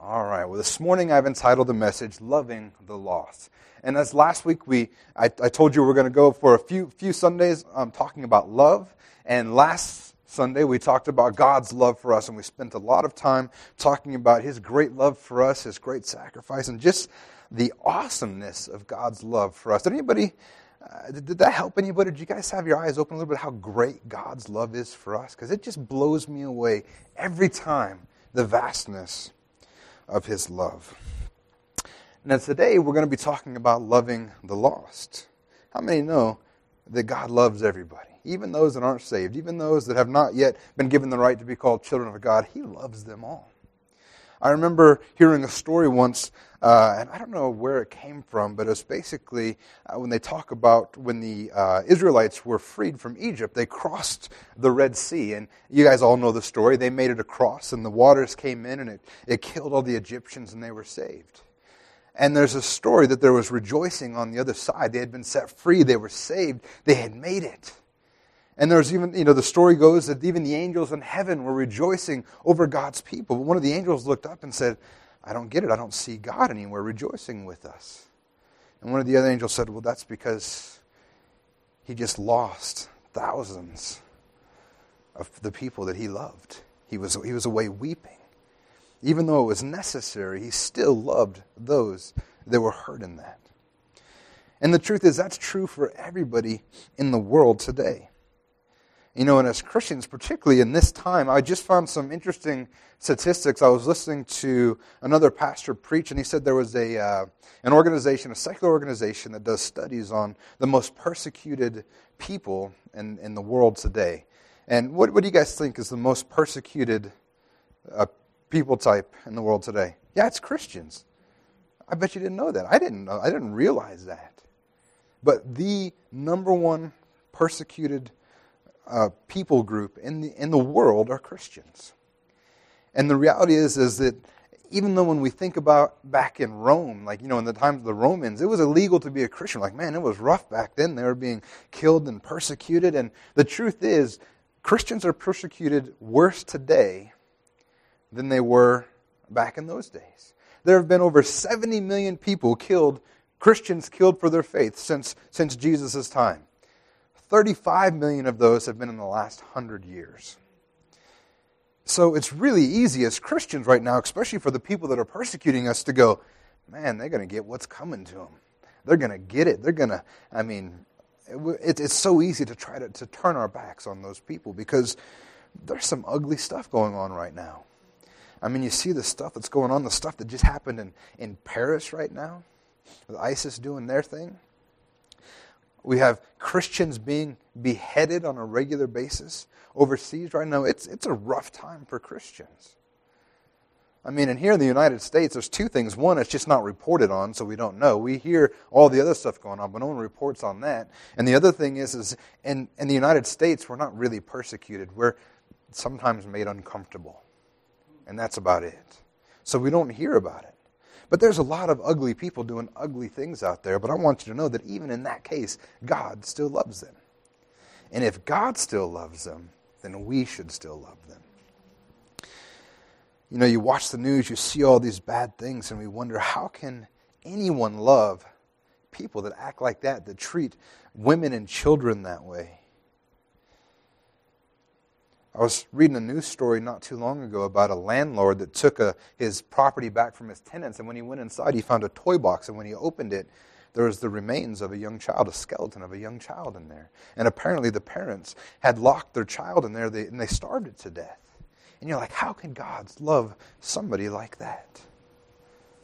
All right. Well, this morning I've entitled the message "Loving the Lost." And as last week we, I, I told you we're going to go for a few few Sundays um, talking about love. And last Sunday we talked about God's love for us, and we spent a lot of time talking about His great love for us, His great sacrifice, and just the awesomeness of God's love for us. Did anybody? Uh, did, did that help anybody? Did you guys have your eyes open a little bit how great God's love is for us? Because it just blows me away every time the vastness of his love. Now, today we're going to be talking about loving the lost. How many know that God loves everybody? Even those that aren't saved, even those that have not yet been given the right to be called children of God, He loves them all. I remember hearing a story once, uh, and I don't know where it came from, but it was basically uh, when they talk about when the uh, Israelites were freed from Egypt, they crossed the Red Sea. And you guys all know the story. They made it across, and the waters came in, and it, it killed all the Egyptians, and they were saved. And there's a story that there was rejoicing on the other side. They had been set free, they were saved, they had made it. And there's even, you know, the story goes that even the angels in heaven were rejoicing over God's people. But one of the angels looked up and said, I don't get it. I don't see God anywhere rejoicing with us. And one of the other angels said, Well, that's because he just lost thousands of the people that he loved. He was, he was away weeping. Even though it was necessary, he still loved those that were hurt in that. And the truth is, that's true for everybody in the world today. You know, and as Christians, particularly in this time, I just found some interesting statistics. I was listening to another pastor preach, and he said there was a, uh, an organization, a secular organization, that does studies on the most persecuted people in, in the world today. And what, what do you guys think is the most persecuted uh, people type in the world today? Yeah, it's Christians. I bet you didn't know that. I didn't know. I didn't realize that. But the number one persecuted uh, people group in the, in the world are Christians. And the reality is, is that even though when we think about back in Rome, like, you know, in the times of the Romans, it was illegal to be a Christian. Like, man, it was rough back then. They were being killed and persecuted. And the truth is, Christians are persecuted worse today than they were back in those days. There have been over 70 million people killed, Christians killed for their faith since, since Jesus' time. 35 million of those have been in the last 100 years. So it's really easy as Christians right now, especially for the people that are persecuting us, to go, man, they're going to get what's coming to them. They're going to get it. They're going to, I mean, it, it's so easy to try to, to turn our backs on those people because there's some ugly stuff going on right now. I mean, you see the stuff that's going on, the stuff that just happened in, in Paris right now, with ISIS doing their thing. We have Christians being beheaded on a regular basis overseas right now. It's, it's a rough time for Christians. I mean, and here in the United States, there's two things. One, it's just not reported on, so we don't know. We hear all the other stuff going on, but no one reports on that. And the other thing is, is in, in the United States, we're not really persecuted. We're sometimes made uncomfortable. And that's about it. So we don't hear about it. But there's a lot of ugly people doing ugly things out there. But I want you to know that even in that case, God still loves them. And if God still loves them, then we should still love them. You know, you watch the news, you see all these bad things, and we wonder how can anyone love people that act like that, that treat women and children that way? I was reading a news story not too long ago about a landlord that took a, his property back from his tenants, and when he went inside, he found a toy box, and when he opened it, there was the remains of a young child, a skeleton of a young child in there. And apparently, the parents had locked their child in there, and they starved it to death. And you're like, how can God love somebody like that?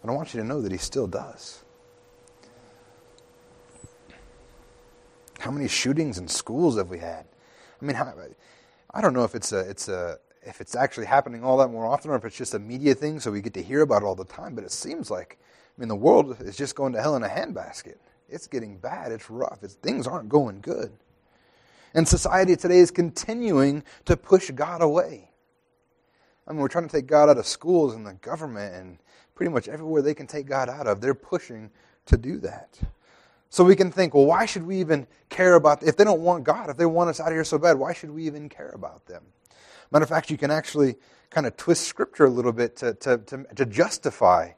And I want you to know that He still does. How many shootings in schools have we had? I mean, how, I don't know if it's a, it's a, if it's actually happening all that more often or if it's just a media thing so we get to hear about it all the time, but it seems like, I mean, the world is just going to hell in a handbasket. It's getting bad. It's rough. It's, things aren't going good. And society today is continuing to push God away. I mean, we're trying to take God out of schools and the government and pretty much everywhere they can take God out of, they're pushing to do that. So we can think, well, why should we even care about, if they don't want God, if they want us out of here so bad, why should we even care about them? Matter of fact, you can actually kind of twist scripture a little bit to, to, to, to justify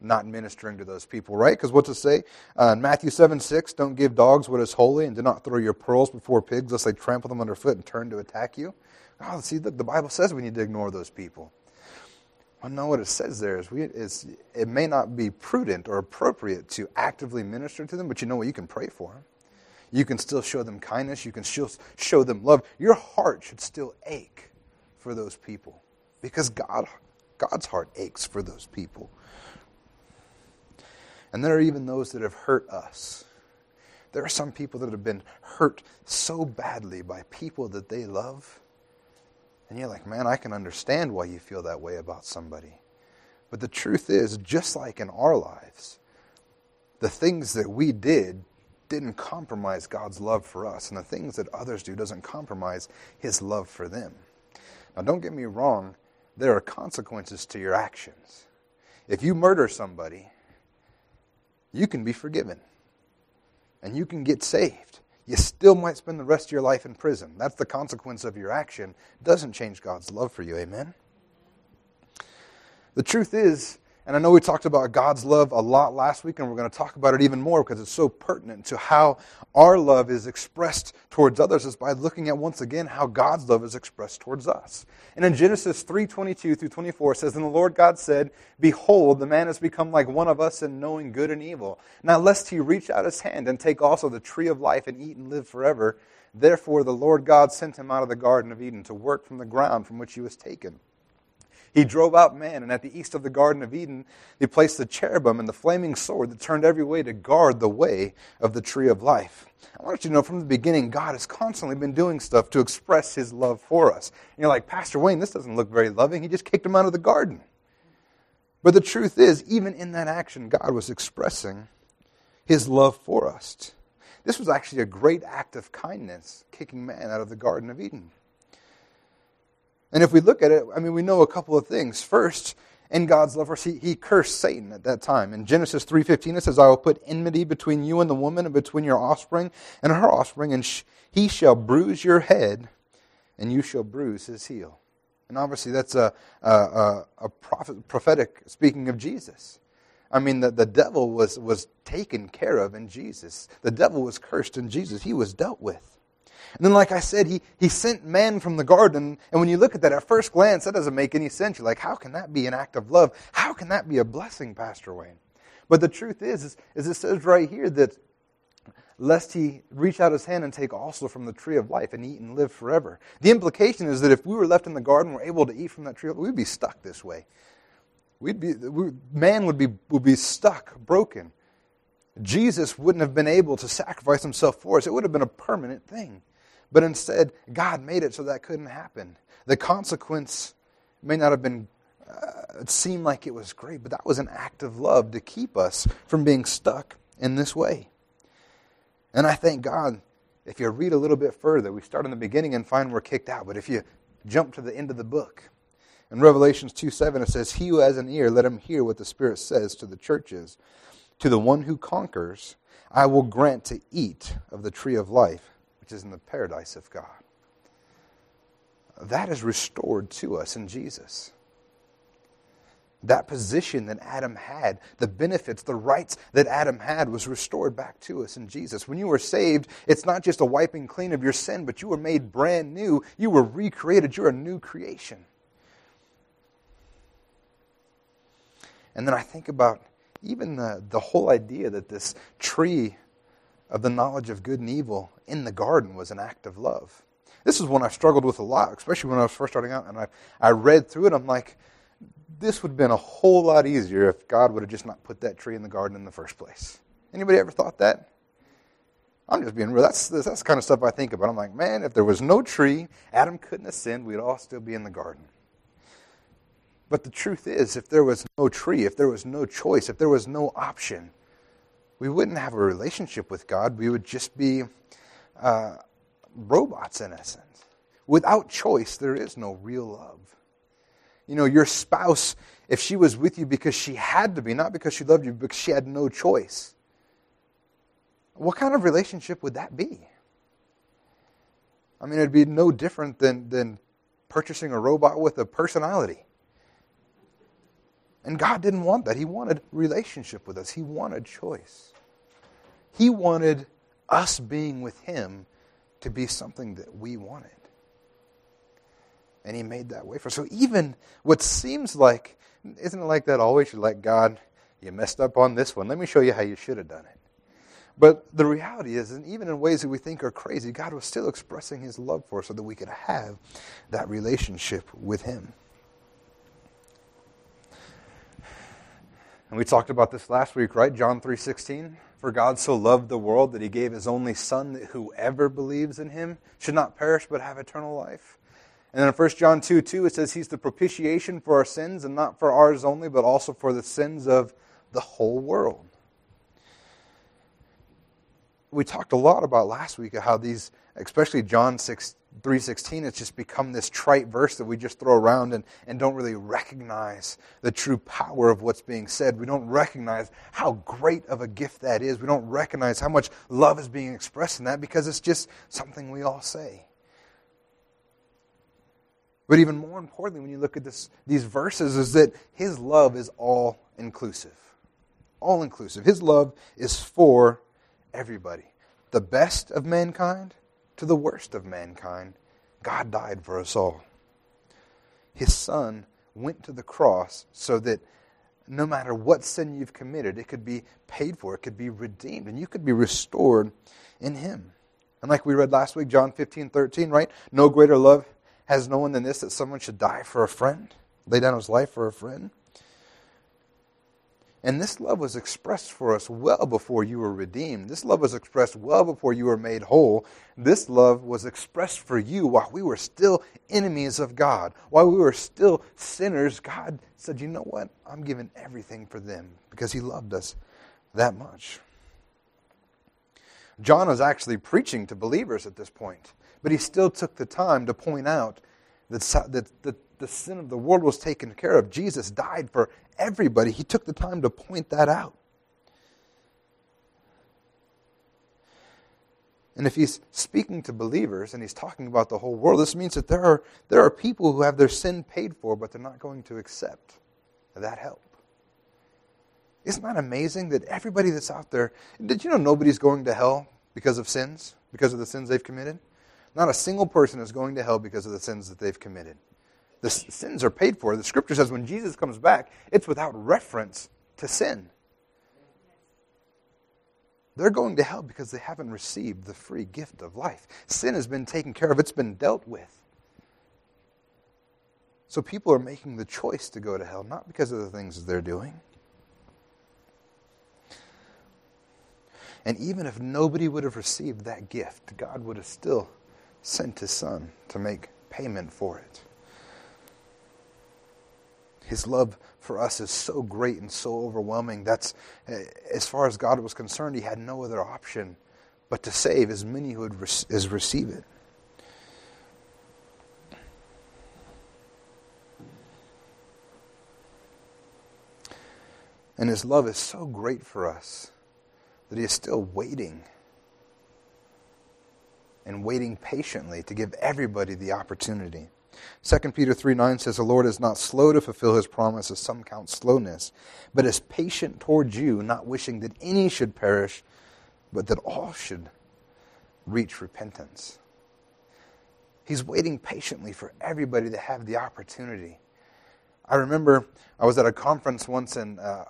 not ministering to those people, right? Because what's it say? Uh, in Matthew 7 6, don't give dogs what is holy, and do not throw your pearls before pigs, lest they trample them underfoot and turn to attack you. Oh, see, the Bible says we need to ignore those people. Well, no, what it says there is, we, is it may not be prudent or appropriate to actively minister to them, but you know what? You can pray for them. You can still show them kindness. You can still show them love. Your heart should still ache for those people because God, God's heart aches for those people. And there are even those that have hurt us. There are some people that have been hurt so badly by people that they love. And you're like, man, I can understand why you feel that way about somebody. But the truth is, just like in our lives, the things that we did didn't compromise God's love for us, and the things that others do doesn't compromise His love for them. Now, don't get me wrong, there are consequences to your actions. If you murder somebody, you can be forgiven and you can get saved. You still might spend the rest of your life in prison. That's the consequence of your action. It doesn't change God's love for you. Amen? The truth is, and I know we talked about God's love a lot last week, and we're going to talk about it even more because it's so pertinent to how our love is expressed towards others is by looking at once again how God's love is expressed towards us. And in Genesis 3:22 through 24 it says, "And the Lord God said, Behold, the man has become like one of us in knowing good and evil. Now lest he reach out his hand and take also the tree of life and eat and live forever. Therefore the Lord God sent him out of the garden of Eden to work from the ground from which he was taken." He drove out man, and at the east of the Garden of Eden, he placed the cherubim and the flaming sword that turned every way to guard the way of the tree of life. I want you to know from the beginning, God has constantly been doing stuff to express his love for us. And you're like, Pastor Wayne, this doesn't look very loving. He just kicked him out of the garden. But the truth is, even in that action, God was expressing his love for us. This was actually a great act of kindness, kicking man out of the Garden of Eden. And if we look at it, I mean, we know a couple of things. First, in God's love for us, he, he cursed Satan at that time. In Genesis 3.15, it says, I will put enmity between you and the woman, and between your offspring and her offspring, and sh- he shall bruise your head, and you shall bruise his heel. And obviously, that's a, a, a prophet, prophetic speaking of Jesus. I mean, the, the devil was, was taken care of in Jesus. The devil was cursed in Jesus. He was dealt with. And then, like I said, he, he sent man from the garden. And when you look at that at first glance, that doesn't make any sense. You're like, how can that be an act of love? How can that be a blessing, Pastor Wayne? But the truth is, is, is it says right here that lest he reach out his hand and take also from the tree of life and eat and live forever. The implication is that if we were left in the garden, we're able to eat from that tree, we'd be stuck this way. We'd be, we, man would be, would be stuck, broken. Jesus wouldn't have been able to sacrifice himself for us. It would have been a permanent thing. But instead, God made it so that couldn't happen. The consequence may not have been, uh, it seemed like it was great, but that was an act of love to keep us from being stuck in this way. And I thank God, if you read a little bit further, we start in the beginning and find we're kicked out. But if you jump to the end of the book, in Revelations 2 7, it says, He who has an ear, let him hear what the Spirit says to the churches. To the one who conquers, I will grant to eat of the tree of life which is in the paradise of God. That is restored to us in Jesus. That position that Adam had, the benefits, the rights that Adam had, was restored back to us in Jesus. When you were saved, it's not just a wiping clean of your sin, but you were made brand new. You were recreated. You're a new creation. And then I think about even the, the whole idea that this tree of the knowledge of good and evil in the garden was an act of love. This is one I struggled with a lot, especially when I was first starting out. And I, I read through it. I'm like, this would have been a whole lot easier if God would have just not put that tree in the garden in the first place. Anybody ever thought that? I'm just being real. That's, that's the kind of stuff I think about. I'm like, man, if there was no tree, Adam couldn't have sinned. We'd all still be in the garden. But the truth is, if there was no tree, if there was no choice, if there was no option, we wouldn't have a relationship with God. We would just be uh, robots in essence. Without choice, there is no real love. You know, your spouse, if she was with you because she had to be, not because she loved you, because she had no choice, what kind of relationship would that be? I mean, it'd be no different than, than purchasing a robot with a personality. And God didn't want that. He wanted relationship with us, He wanted choice. He wanted us being with Him to be something that we wanted. And He made that way for us. So even what seems like, isn't it like that always? You're like, God, you messed up on this one. Let me show you how you should have done it. But the reality is, and even in ways that we think are crazy, God was still expressing His love for us so that we could have that relationship with Him. And we talked about this last week, right? John 3:16, for God so loved the world that he gave his only son that whoever believes in him should not perish but have eternal life. And then in 1 John 2 2, it says he's the propitiation for our sins, and not for ours only, but also for the sins of the whole world we talked a lot about last week how these, especially John 6, 3.16, it's just become this trite verse that we just throw around and, and don't really recognize the true power of what's being said. We don't recognize how great of a gift that is. We don't recognize how much love is being expressed in that because it's just something we all say. But even more importantly, when you look at this, these verses, is that His love is all inclusive. All inclusive. His love is for everybody. The best of mankind to the worst of mankind. God died for us all. His Son went to the cross so that no matter what sin you've committed, it could be paid for, it could be redeemed, and you could be restored in Him. And like we read last week, John 15, 13, right? No greater love has no one than this that someone should die for a friend, lay down his life for a friend. And this love was expressed for us well before you were redeemed. This love was expressed well before you were made whole. This love was expressed for you while we were still enemies of God. While we were still sinners, God said, You know what? I'm giving everything for them because He loved us that much. John was actually preaching to believers at this point, but he still took the time to point out that, that, that the sin of the world was taken care of. Jesus died for everybody. He took the time to point that out. And if he's speaking to believers and he's talking about the whole world, this means that there are, there are people who have their sin paid for, but they're not going to accept that help. Isn't that amazing that everybody that's out there, did you know nobody's going to hell because of sins, because of the sins they've committed? Not a single person is going to hell because of the sins that they've committed. The sins are paid for. The scripture says when Jesus comes back, it's without reference to sin. They're going to hell because they haven't received the free gift of life. Sin has been taken care of, it's been dealt with. So people are making the choice to go to hell, not because of the things they're doing. And even if nobody would have received that gift, God would have still sent his son to make payment for it. His love for us is so great and so overwhelming. That's, eh, as far as God was concerned, He had no other option but to save as many who would as receive it. And His love is so great for us that He is still waiting and waiting patiently to give everybody the opportunity. 2 Peter 3 9 says, The Lord is not slow to fulfill his promise, as some count slowness, but is patient towards you, not wishing that any should perish, but that all should reach repentance. He's waiting patiently for everybody to have the opportunity. I remember I was at a conference once, and uh,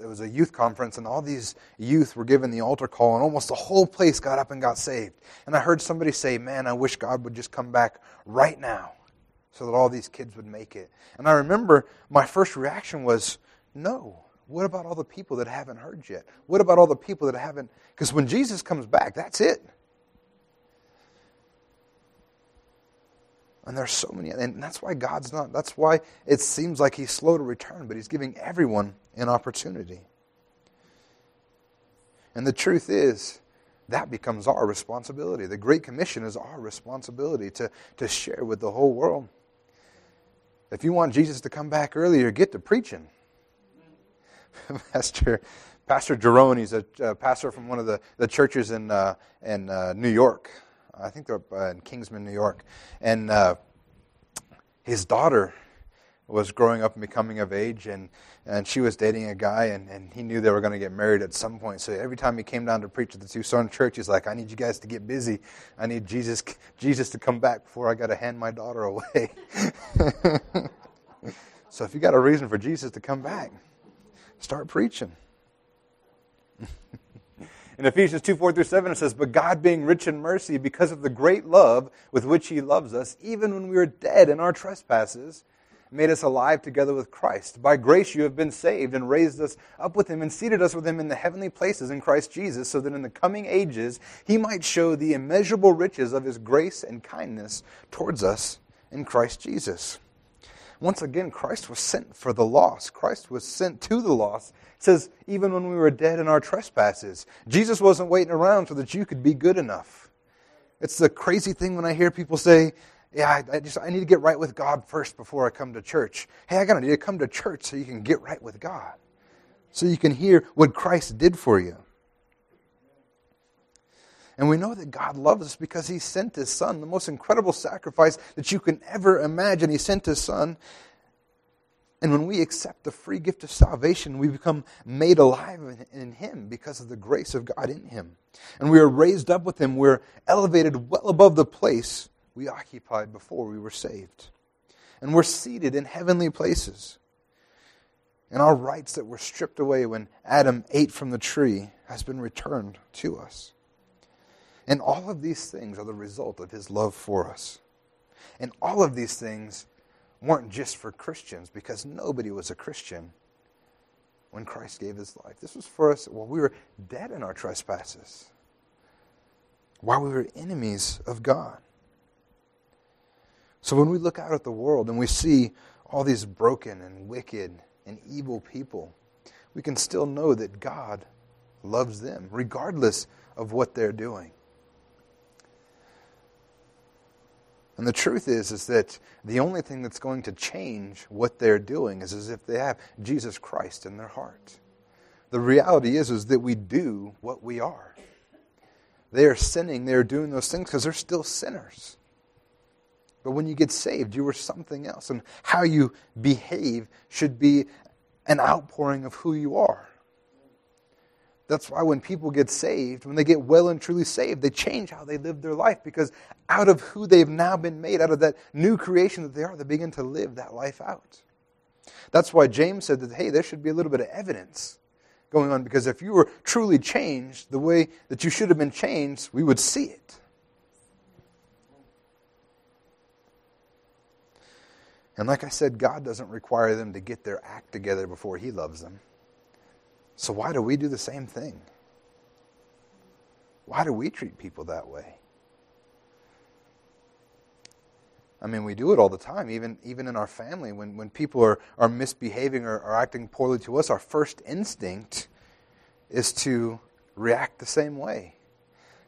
it was a youth conference, and all these youth were given the altar call, and almost the whole place got up and got saved. And I heard somebody say, Man, I wish God would just come back right now so that all these kids would make it. And I remember my first reaction was, no. What about all the people that haven't heard yet? What about all the people that haven't? Because when Jesus comes back, that's it. And there's so many, and that's why God's not, that's why it seems like He's slow to return, but He's giving everyone an opportunity. And the truth is, that becomes our responsibility. The Great Commission is our responsibility to, to share with the whole world. If you want Jesus to come back earlier, get to preaching. Pastor, Pastor Jerome, he's a pastor from one of the, the churches in, uh, in uh, New York. I think they're uh, in Kingston, New York. And uh, his daughter was growing up and becoming of age, and, and she was dating a guy, and, and he knew they were going to get married at some point. So every time he came down to preach at the Tucson church, he's like, I need you guys to get busy. I need Jesus, Jesus to come back before I got to hand my daughter away. so if you got a reason for Jesus to come back, start preaching. In Ephesians 2 4 through 7, it says, But God, being rich in mercy, because of the great love with which He loves us, even when we were dead in our trespasses, made us alive together with Christ. By grace you have been saved and raised us up with him and seated us with him in the heavenly places in Christ Jesus, so that in the coming ages he might show the immeasurable riches of his grace and kindness towards us in Christ Jesus. Once again, Christ was sent for the lost. Christ was sent to the lost. It says, even when we were dead in our trespasses, Jesus wasn't waiting around so that you could be good enough. It's the crazy thing when I hear people say, yeah, I, I, just I need to get right with God first before I come to church. Hey, I gotta need to come to church so you can get right with God. So you can hear what Christ did for you. And we know that God loves us because He sent His Son, the most incredible sacrifice that you can ever imagine. He sent His Son. And when we accept the free gift of salvation, we become made alive in Him because of the grace of God in Him. And we are raised up with Him. We're elevated well above the place we occupied before we were saved. And we're seated in heavenly places. And our rights that were stripped away when Adam ate from the tree has been returned to us. And all of these things are the result of his love for us. And all of these things weren't just for Christians because nobody was a Christian when Christ gave his life. This was for us while we were dead in our trespasses, while we were enemies of God. So when we look out at the world and we see all these broken and wicked and evil people, we can still know that God loves them, regardless of what they're doing. And the truth is, is that the only thing that's going to change what they're doing is as if they have Jesus Christ in their heart. The reality is, is that we do what we are. They are sinning, they are doing those things because they're still sinners. But when you get saved, you are something else. And how you behave should be an outpouring of who you are. That's why when people get saved, when they get well and truly saved, they change how they live their life because out of who they've now been made, out of that new creation that they are, they begin to live that life out. That's why James said that, hey, there should be a little bit of evidence going on because if you were truly changed the way that you should have been changed, we would see it. And like I said, God doesn't require them to get their act together before He loves them. So why do we do the same thing? Why do we treat people that way? I mean, we do it all the time, even, even in our family. When, when people are, are misbehaving or are acting poorly to us, our first instinct is to react the same way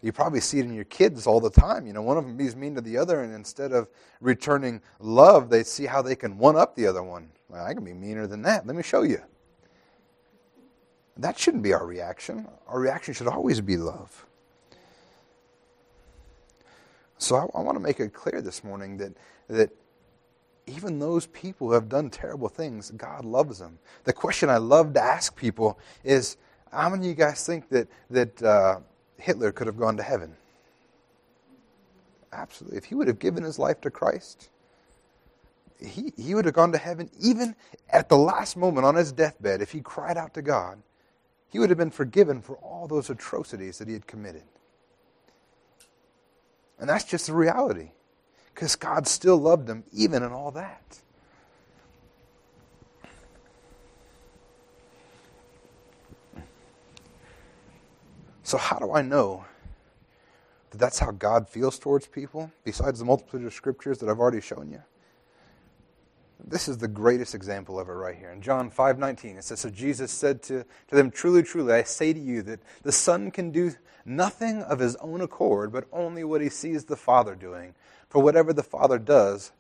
you probably see it in your kids all the time. You know, one of them is mean to the other, and instead of returning love, they see how they can one up the other one. Well, I can be meaner than that. Let me show you. That shouldn't be our reaction. Our reaction should always be love. So I, I want to make it clear this morning that, that even those people who have done terrible things, God loves them. The question I love to ask people is how many of you guys think that, that uh, Hitler could have gone to heaven. Absolutely. If he would have given his life to Christ, he, he would have gone to heaven even at the last moment on his deathbed. If he cried out to God, he would have been forgiven for all those atrocities that he had committed. And that's just the reality. Because God still loved him even in all that. So, how do I know that that's how God feels towards people, besides the multitude of scriptures that I've already shown you? This is the greatest example of it right here. In John 5 19, it says, So Jesus said to, to them, Truly, truly, I say to you that the Son can do nothing of his own accord, but only what he sees the Father doing. For whatever the Father does,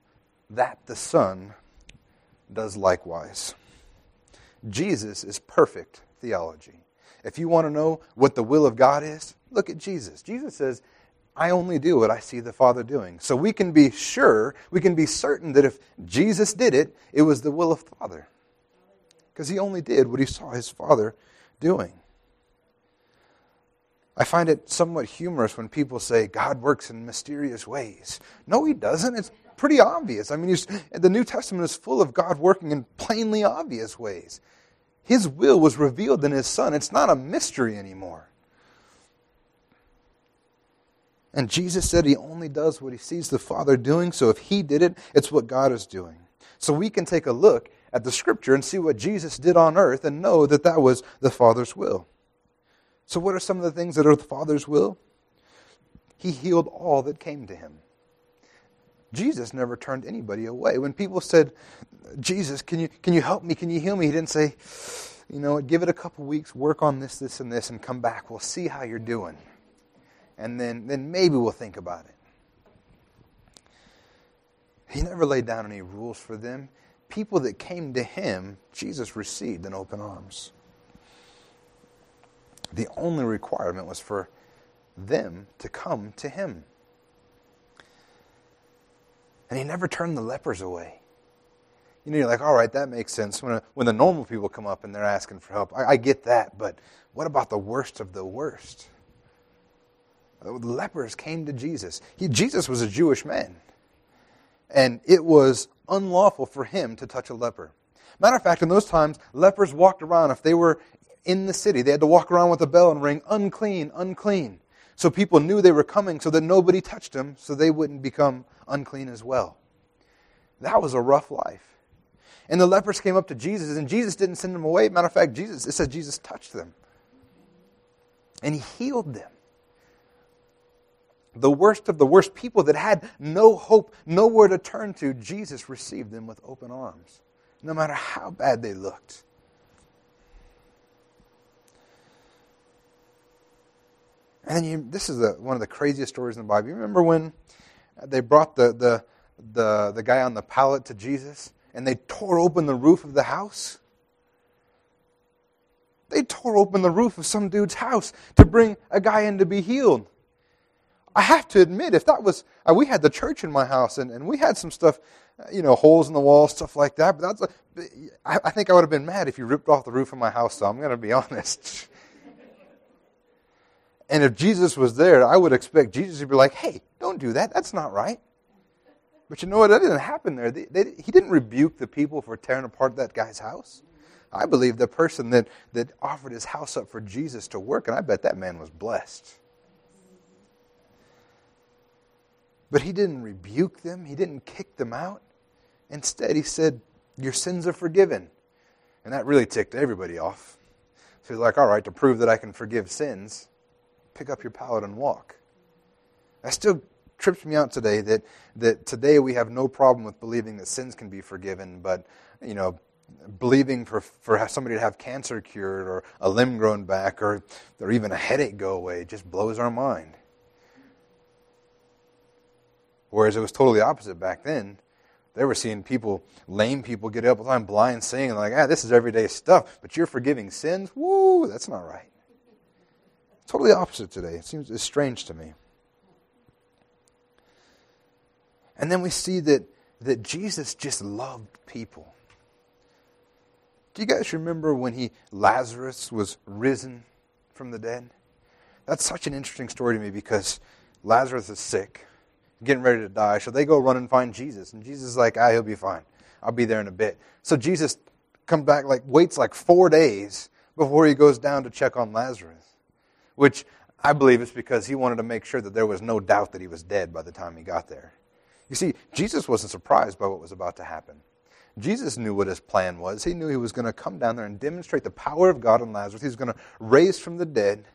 that the Son does likewise. Jesus is perfect theology. If you want to know what the will of God is, look at Jesus. Jesus says, I only do what I see the Father doing. So we can be sure, we can be certain that if Jesus did it, it was the will of the Father. Because he only did what he saw his Father doing. I find it somewhat humorous when people say God works in mysterious ways. No, he doesn't. It's pretty obvious. I mean, the New Testament is full of God working in plainly obvious ways. His will was revealed in his Son. It's not a mystery anymore. And Jesus said he only does what he sees the Father doing, so if he did it, it's what God is doing. So we can take a look at the Scripture and see what Jesus did on earth and know that that was the Father's will. So, what are some of the things that are the Father's will? He healed all that came to him. Jesus never turned anybody away. When people said, Jesus, can you, can you help me? Can you heal me? He didn't say, you know, give it a couple weeks, work on this, this, and this, and come back. We'll see how you're doing. And then, then maybe we'll think about it. He never laid down any rules for them. People that came to him, Jesus received in open arms. The only requirement was for them to come to him. And he never turned the lepers away. You know, you're like, all right, that makes sense. When, when the normal people come up and they're asking for help, I, I get that. But what about the worst of the worst? Oh, the lepers came to Jesus. He, Jesus was a Jewish man. And it was unlawful for him to touch a leper. Matter of fact, in those times, lepers walked around. If they were in the city. They had to walk around with a bell and ring, unclean, unclean. So people knew they were coming so that nobody touched them so they wouldn't become unclean as well. That was a rough life. And the lepers came up to Jesus, and Jesus didn't send them away. Matter of fact, Jesus, it says Jesus touched them. And he healed them. The worst of the worst people that had no hope, nowhere to turn to, Jesus received them with open arms, no matter how bad they looked. And you, this is one of the craziest stories in the Bible. You remember when they brought the, the, the, the guy on the pallet to Jesus and they tore open the roof of the house? They tore open the roof of some dude's house to bring a guy in to be healed. I have to admit, if that was, uh, we had the church in my house and, and we had some stuff, uh, you know, holes in the wall, stuff like that. But that's, I, I think I would have been mad if you ripped off the roof of my house, so I'm going to be honest. And if Jesus was there, I would expect Jesus to be like, hey, don't do that. That's not right. But you know what? That didn't happen there. They, they, he didn't rebuke the people for tearing apart that guy's house. I believe the person that, that offered his house up for Jesus to work, and I bet that man was blessed. But he didn't rebuke them, he didn't kick them out. Instead, he said, Your sins are forgiven. And that really ticked everybody off. So he's like, All right, to prove that I can forgive sins, pick up your pallet and walk. That still trips me out today that, that today we have no problem with believing that sins can be forgiven, but, you know, believing for, for somebody to have cancer cured or a limb grown back or, or even a headache go away just blows our mind. Whereas it was totally opposite back then. They were seeing people, lame people, get up all the time, blind, singing, like, ah, this is everyday stuff, but you're forgiving sins? Woo, that's not right. Totally opposite today. It seems it's strange to me. And then we see that, that Jesus just loved people. Do you guys remember when he Lazarus was risen from the dead? That's such an interesting story to me because Lazarus is sick, getting ready to die. So they go run and find Jesus. And Jesus is like, ah, he'll be fine. I'll be there in a bit. So Jesus comes back, like, waits like four days before he goes down to check on Lazarus which I believe is because he wanted to make sure that there was no doubt that he was dead by the time he got there. You see, Jesus wasn't surprised by what was about to happen. Jesus knew what his plan was. He knew he was going to come down there and demonstrate the power of God in Lazarus. He was going to raise from the dead.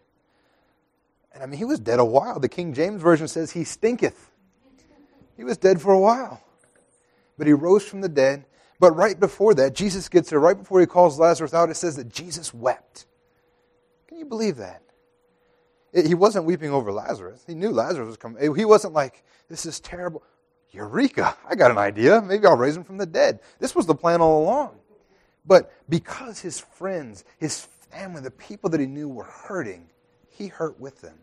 And I mean, he was dead a while. The King James Version says he stinketh. He was dead for a while. But he rose from the dead. But right before that, Jesus gets there, right before he calls Lazarus out, it says that Jesus wept. Can you believe that? He wasn't weeping over Lazarus. He knew Lazarus was coming. He wasn't like, this is terrible. Eureka, I got an idea. Maybe I'll raise him from the dead. This was the plan all along. But because his friends, his family, the people that he knew were hurting, he hurt with them.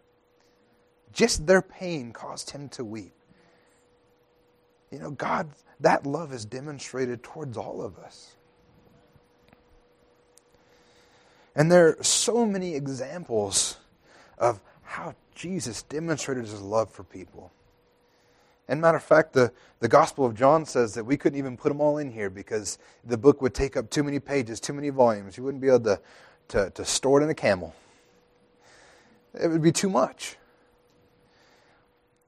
just their pain caused him to weep. You know, God, that love is demonstrated towards all of us. And there are so many examples of how Jesus demonstrated his love for people. And matter of fact, the, the Gospel of John says that we couldn't even put them all in here because the book would take up too many pages, too many volumes. You wouldn't be able to, to, to store it in a camel. It would be too much.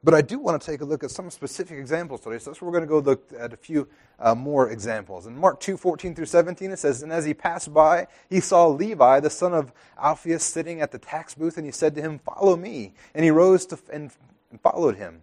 But I do want to take a look at some specific examples today. So that's where we're going to go look at a few uh, more examples. In Mark 2 14 through 17, it says, And as he passed by, he saw Levi, the son of Alphaeus, sitting at the tax booth, and he said to him, Follow me. And he rose to, and followed him.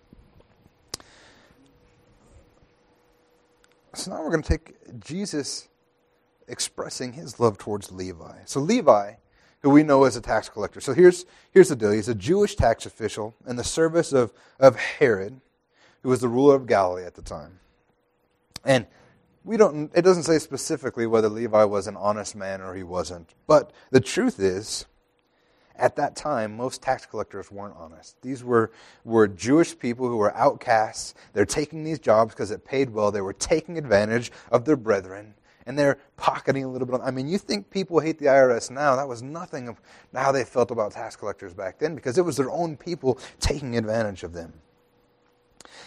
So now we're going to take Jesus expressing his love towards Levi. So Levi, who we know as a tax collector. So here's, here's the deal. He's a Jewish tax official in the service of, of Herod, who was the ruler of Galilee at the time. And we don't it doesn't say specifically whether Levi was an honest man or he wasn't. But the truth is at that time, most tax collectors weren't honest. These were, were Jewish people who were outcasts. They're taking these jobs because it paid well. They were taking advantage of their brethren, and they're pocketing a little bit. I mean, you think people hate the IRS now? That was nothing of how they felt about tax collectors back then because it was their own people taking advantage of them.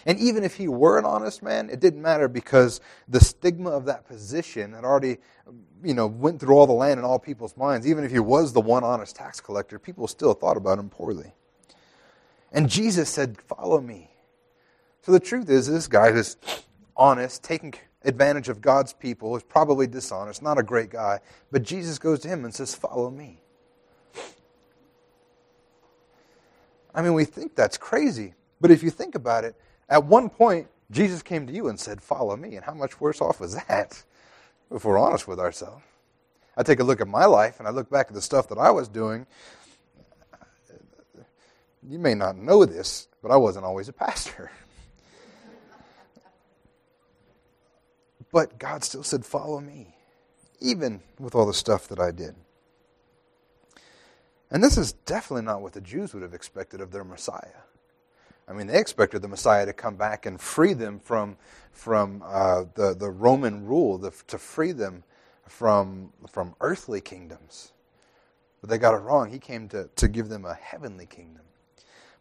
And even if he were an honest man, it didn't matter because the stigma of that position had already, you know, went through all the land and all people's minds. Even if he was the one honest tax collector, people still thought about him poorly. And Jesus said, Follow me. So the truth is, this guy who's honest, taking advantage of God's people, is probably dishonest, not a great guy. But Jesus goes to him and says, Follow me. I mean, we think that's crazy. But if you think about it, at one point, Jesus came to you and said, Follow me. And how much worse off was that, if we're honest with ourselves? I take a look at my life and I look back at the stuff that I was doing. You may not know this, but I wasn't always a pastor. but God still said, Follow me, even with all the stuff that I did. And this is definitely not what the Jews would have expected of their Messiah. I mean, they expected the Messiah to come back and free them from, from uh, the, the Roman rule, the, to free them from, from earthly kingdoms. But they got it wrong. He came to, to give them a heavenly kingdom.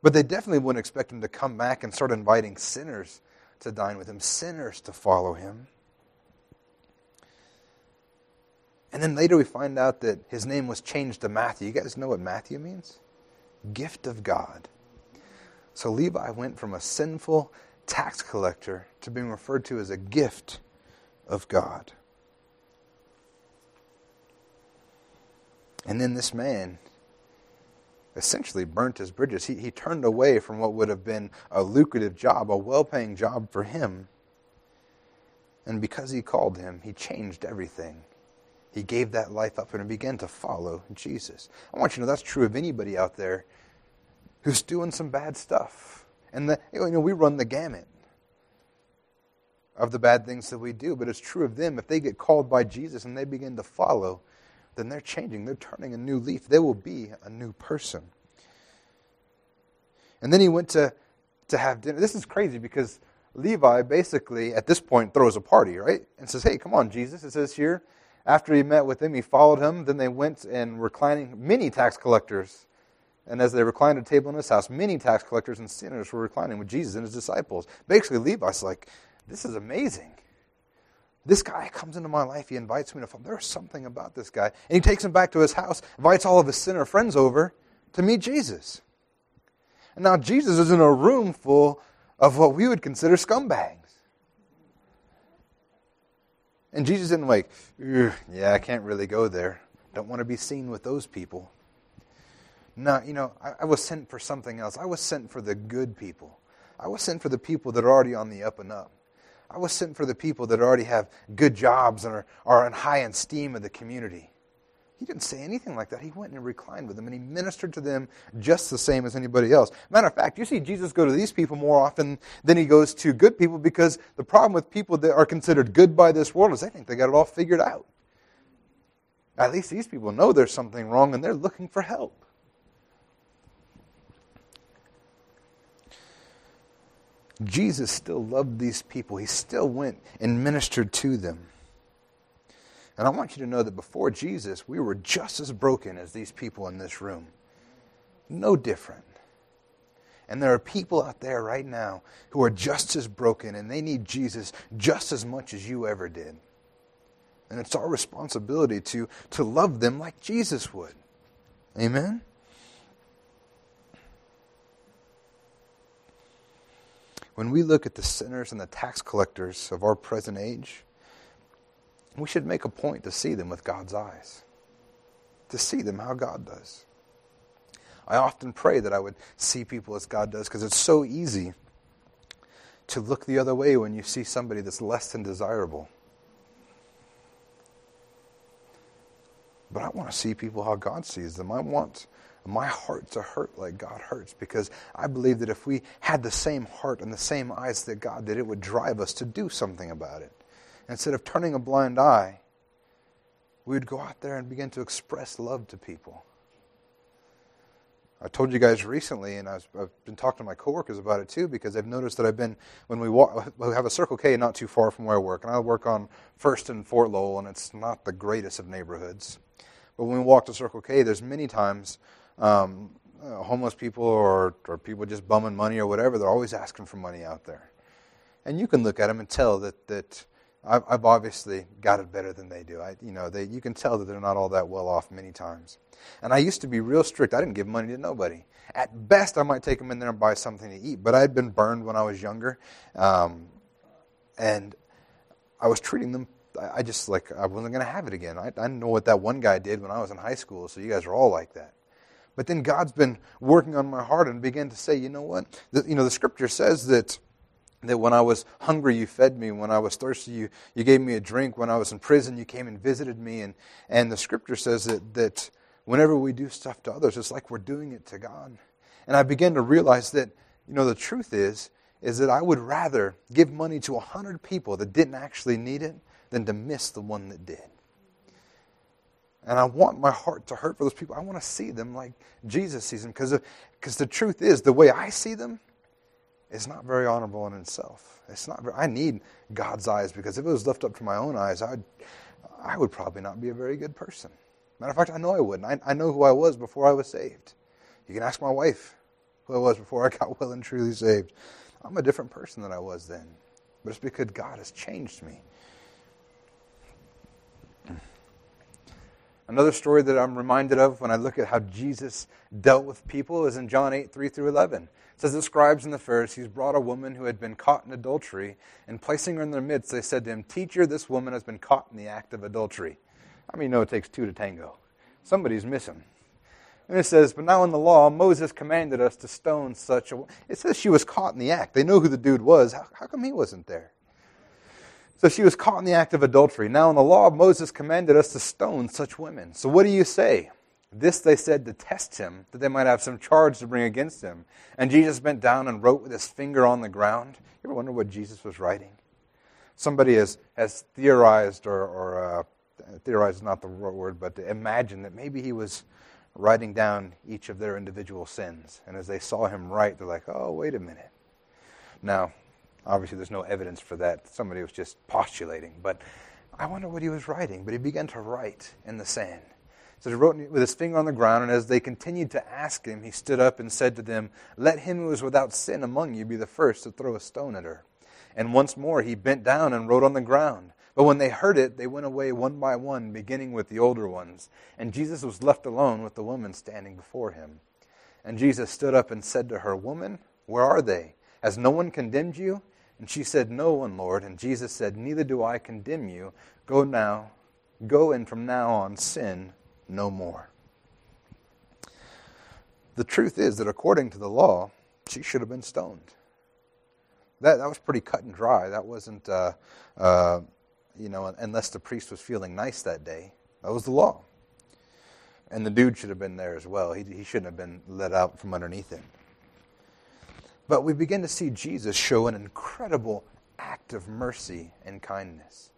But they definitely wouldn't expect him to come back and start inviting sinners to dine with him, sinners to follow him. And then later we find out that his name was changed to Matthew. You guys know what Matthew means? Gift of God. So Levi went from a sinful tax collector to being referred to as a gift of God. And then this man essentially burnt his bridges. He, he turned away from what would have been a lucrative job, a well paying job for him. And because he called him, he changed everything. He gave that life up and began to follow Jesus. I want you to know that's true of anybody out there who's doing some bad stuff. And the, you know, we run the gamut of the bad things that we do, but it's true of them. If they get called by Jesus and they begin to follow, then they're changing. They're turning a new leaf. They will be a new person. And then he went to, to have dinner. This is crazy because Levi basically, at this point, throws a party, right? And says, Hey, come on, Jesus. It says here, after he met with him, he followed him. Then they went and reclining, many tax collectors and as they reclined at a table in his house, many tax collectors and sinners were reclining with Jesus and his disciples. Basically, Levi's like, this is amazing. This guy comes into my life. He invites me to. There's something about this guy. And he takes him back to his house, invites all of his sinner friends over to meet Jesus. And now Jesus is in a room full of what we would consider scumbags. And Jesus isn't like, yeah, I can't really go there. Don't want to be seen with those people. No, you know, I, I, was sent for something else. I was sent for the good people. I was sent for the people that are already on the up and up. I was sent for the people that already have good jobs and are, are in high esteem of the community. He didn't say anything like that. He went and reclined with them and he ministered to them just the same as anybody else. Matter of fact, you see Jesus go to these people more often than he goes to good people because the problem with people that are considered good by this world is they think they got it all figured out. At least these people know there's something wrong and they're looking for help. Jesus still loved these people. He still went and ministered to them. And I want you to know that before Jesus, we were just as broken as these people in this room. No different. And there are people out there right now who are just as broken and they need Jesus just as much as you ever did. And it's our responsibility to, to love them like Jesus would. Amen? When we look at the sinners and the tax collectors of our present age, we should make a point to see them with God's eyes, to see them how God does. I often pray that I would see people as God does because it's so easy to look the other way when you see somebody that's less than desirable. But I want to see people how God sees them. I want my heart to hurt like God hurts because I believe that if we had the same heart and the same eyes that God did, it would drive us to do something about it. Instead of turning a blind eye, we would go out there and begin to express love to people. I told you guys recently, and I've been talking to my coworkers about it too, because I've noticed that I've been when we walk, we have a Circle K not too far from where I work, and I work on First and Fort Lowell, and it's not the greatest of neighborhoods. But when we walk to Circle K, there's many times um, uh, homeless people or, or people just bumming money or whatever. They're always asking for money out there, and you can look at them and tell that that I've, I've obviously got it better than they do. I, you know, they, you can tell that they're not all that well off many times. And I used to be real strict. I didn't give money to nobody. At best, I might take them in there and buy something to eat. But I had been burned when I was younger, um, and I was treating them. I, just like I wasn't going to have it again. I, I know what that one guy did when I was in high school. So you guys are all like that. But then God's been working on my heart and began to say, you know what? The, you know, the scripture says that that when I was hungry, you fed me. When I was thirsty, you, you gave me a drink. When I was in prison, you came and visited me. And, and the scripture says that, that whenever we do stuff to others, it's like we're doing it to God. And I began to realize that, you know, the truth is, is that I would rather give money to a hundred people that didn't actually need it than to miss the one that did. And I want my heart to hurt for those people. I want to see them like Jesus sees them. Because the truth is, the way I see them, is not very honorable in itself. It's not. Very, I need God's eyes because if it was left up to my own eyes, I'd, I would probably not be a very good person. Matter of fact, I know I wouldn't. I, I know who I was before I was saved. You can ask my wife who I was before I got well and truly saved. I'm a different person than I was then. But it's because God has changed me. Another story that I'm reminded of when I look at how Jesus dealt with people is in John 8, 3 through 11. It says, The scribes and the Pharisees brought a woman who had been caught in adultery, and placing her in their midst, they said to him, Teacher, this woman has been caught in the act of adultery. I mean, you know it takes two to tango. Somebody's missing. And it says, But now in the law, Moses commanded us to stone such a. It says she was caught in the act. They know who the dude was. How, how come he wasn't there? So she was caught in the act of adultery. Now, in the law, of Moses commanded us to stone such women. So what do you say? This they said to test him, that they might have some charge to bring against him. And Jesus bent down and wrote with his finger on the ground. You ever wonder what Jesus was writing? Somebody has, has theorized, or, or uh, theorized is not the right word, but imagined that maybe he was writing down each of their individual sins. And as they saw him write, they're like, oh, wait a minute. Now, Obviously, there's no evidence for that. Somebody was just postulating. But I wonder what he was writing. But he began to write in the sand. So he wrote with his finger on the ground, and as they continued to ask him, he stood up and said to them, Let him who is without sin among you be the first to throw a stone at her. And once more he bent down and wrote on the ground. But when they heard it, they went away one by one, beginning with the older ones. And Jesus was left alone with the woman standing before him. And Jesus stood up and said to her, Woman, where are they? Has no one condemned you? And she said, No one, Lord. And Jesus said, Neither do I condemn you. Go now, go and from now on sin no more. The truth is that according to the law, she should have been stoned. That, that was pretty cut and dry. That wasn't, uh, uh, you know, unless the priest was feeling nice that day. That was the law. And the dude should have been there as well. He, he shouldn't have been let out from underneath him. But we begin to see Jesus show an incredible act of mercy and kindness.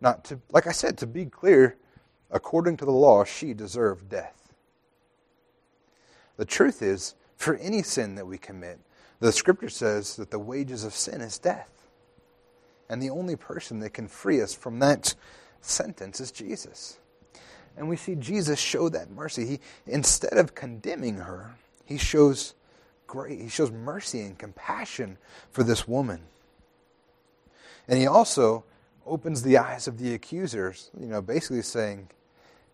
Not to, like I said, to be clear, according to the law, she deserved death. The truth is, for any sin that we commit, the scripture says that the wages of sin is death. And the only person that can free us from that sentence is Jesus. And we see Jesus show that mercy. He instead of condemning her, he shows great he shows mercy and compassion for this woman. And he also opens the eyes of the accusers, you know, basically saying,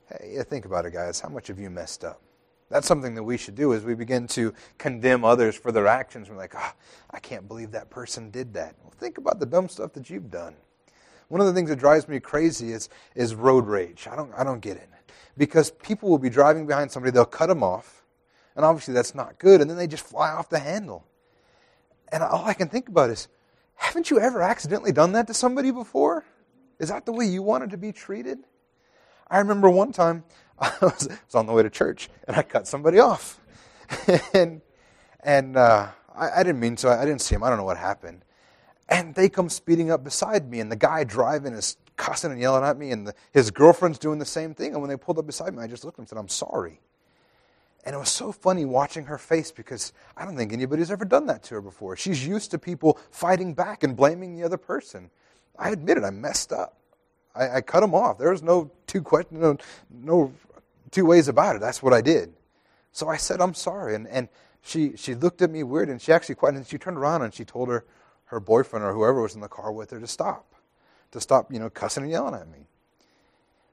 Hey, think about it, guys. How much have you messed up? That's something that we should do as we begin to condemn others for their actions. We're like, oh, I can't believe that person did that. Well, think about the dumb stuff that you've done. One of the things that drives me crazy is, is road rage. I don't, I don't get it. Because people will be driving behind somebody, they'll cut them off, and obviously that's not good, and then they just fly off the handle. And all I can think about is, haven't you ever accidentally done that to somebody before? Is that the way you wanted to be treated? I remember one time I was, on the way to church and I cut somebody off. and and uh, I, I, didn't mean to. I didn't see him. I don't know what happened. And they come speeding up beside me, and the guy driving is cussing and yelling at me, and the, his girlfriend's doing the same thing. And when they pulled up beside me, I just looked at him and said, I'm sorry. And it was so funny watching her face because I don't think anybody's ever done that to her before. She's used to people fighting back and blaming the other person. I admit it, I messed up. I, I cut them off. There was no two questions, no, no two ways about it. That's what I did. So I said, I'm sorry. And, and she, she looked at me weird and she actually quite, and she turned around and she told her, her boyfriend or whoever was in the car with her to stop, to stop, you know, cussing and yelling at me.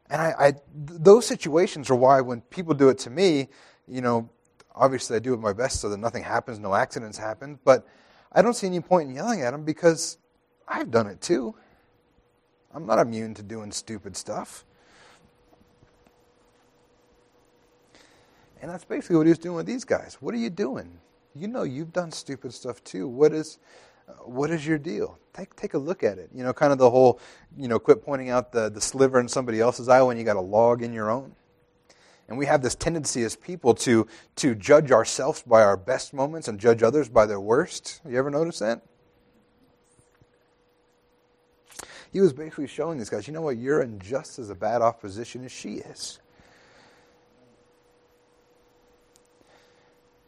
And I, I those situations are why when people do it to me, you know, obviously I do my best so that nothing happens, no accidents happen, but I don't see any point in yelling at them because I've done it too. I'm not immune to doing stupid stuff. And that's basically what he was doing with these guys. What are you doing? You know you've done stupid stuff too. What is uh, what is your deal? Take take a look at it. You know, kind of the whole, you know, quit pointing out the, the sliver in somebody else's eye when you got a log in your own. And we have this tendency as people to to judge ourselves by our best moments and judge others by their worst. You ever notice that? He was basically showing these guys, you know what, you're in just as a bad off position as she is.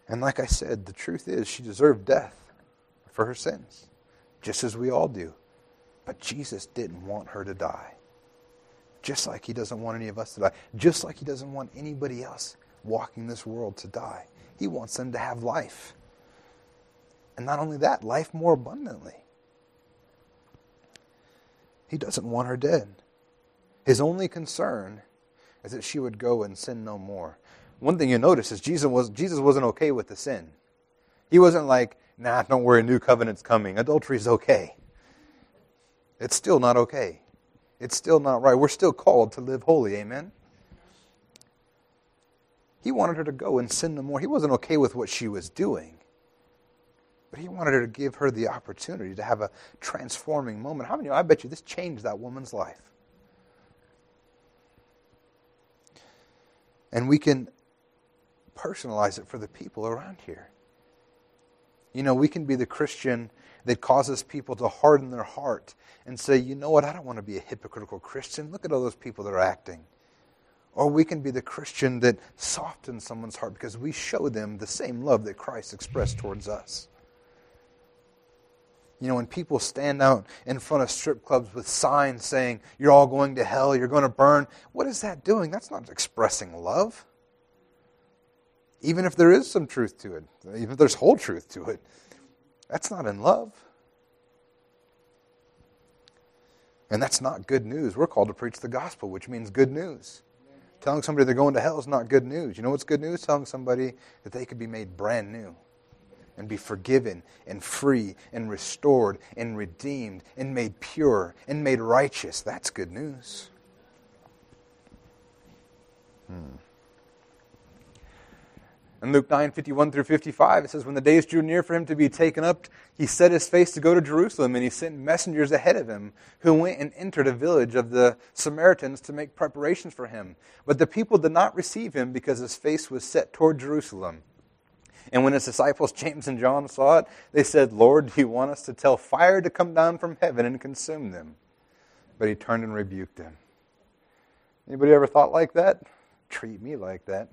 And like I said, the truth is she deserved death for her sins, just as we all do. But Jesus didn't want her to die. Just like he doesn't want any of us to die. Just like he doesn't want anybody else walking this world to die. He wants them to have life. And not only that, life more abundantly. He doesn't want her dead. His only concern is that she would go and sin no more. One thing you notice is Jesus, was, Jesus wasn't okay with the sin. He wasn't like, nah, don't worry, new covenant's coming. Adultery's okay. It's still not okay. It's still not right. We're still called to live holy, amen? He wanted her to go and sin no more. He wasn't okay with what she was doing. But he wanted her to give her the opportunity to have a transforming moment. How many I bet you this changed that woman's life. And we can personalize it for the people around here. You know, we can be the Christian that causes people to harden their heart and say, you know what, I don't want to be a hypocritical Christian. Look at all those people that are acting. Or we can be the Christian that softens someone's heart because we show them the same love that Christ expressed towards us. You know, when people stand out in front of strip clubs with signs saying, you're all going to hell, you're going to burn, what is that doing? That's not expressing love. Even if there is some truth to it, even if there's whole truth to it, that's not in love. And that's not good news. We're called to preach the gospel, which means good news. Telling somebody they're going to hell is not good news. You know what's good news? Telling somebody that they could be made brand new and be forgiven and free and restored and redeemed and made pure and made righteous. That's good news. Hmm. In Luke 9, 51 through 55, it says, When the days drew near for him to be taken up, he set his face to go to Jerusalem, and he sent messengers ahead of him, who went and entered a village of the Samaritans to make preparations for him. But the people did not receive him because his face was set toward Jerusalem. And when his disciples, James and John, saw it, they said, Lord, do you want us to tell fire to come down from heaven and consume them? But he turned and rebuked them. Anybody ever thought like that? Treat me like that.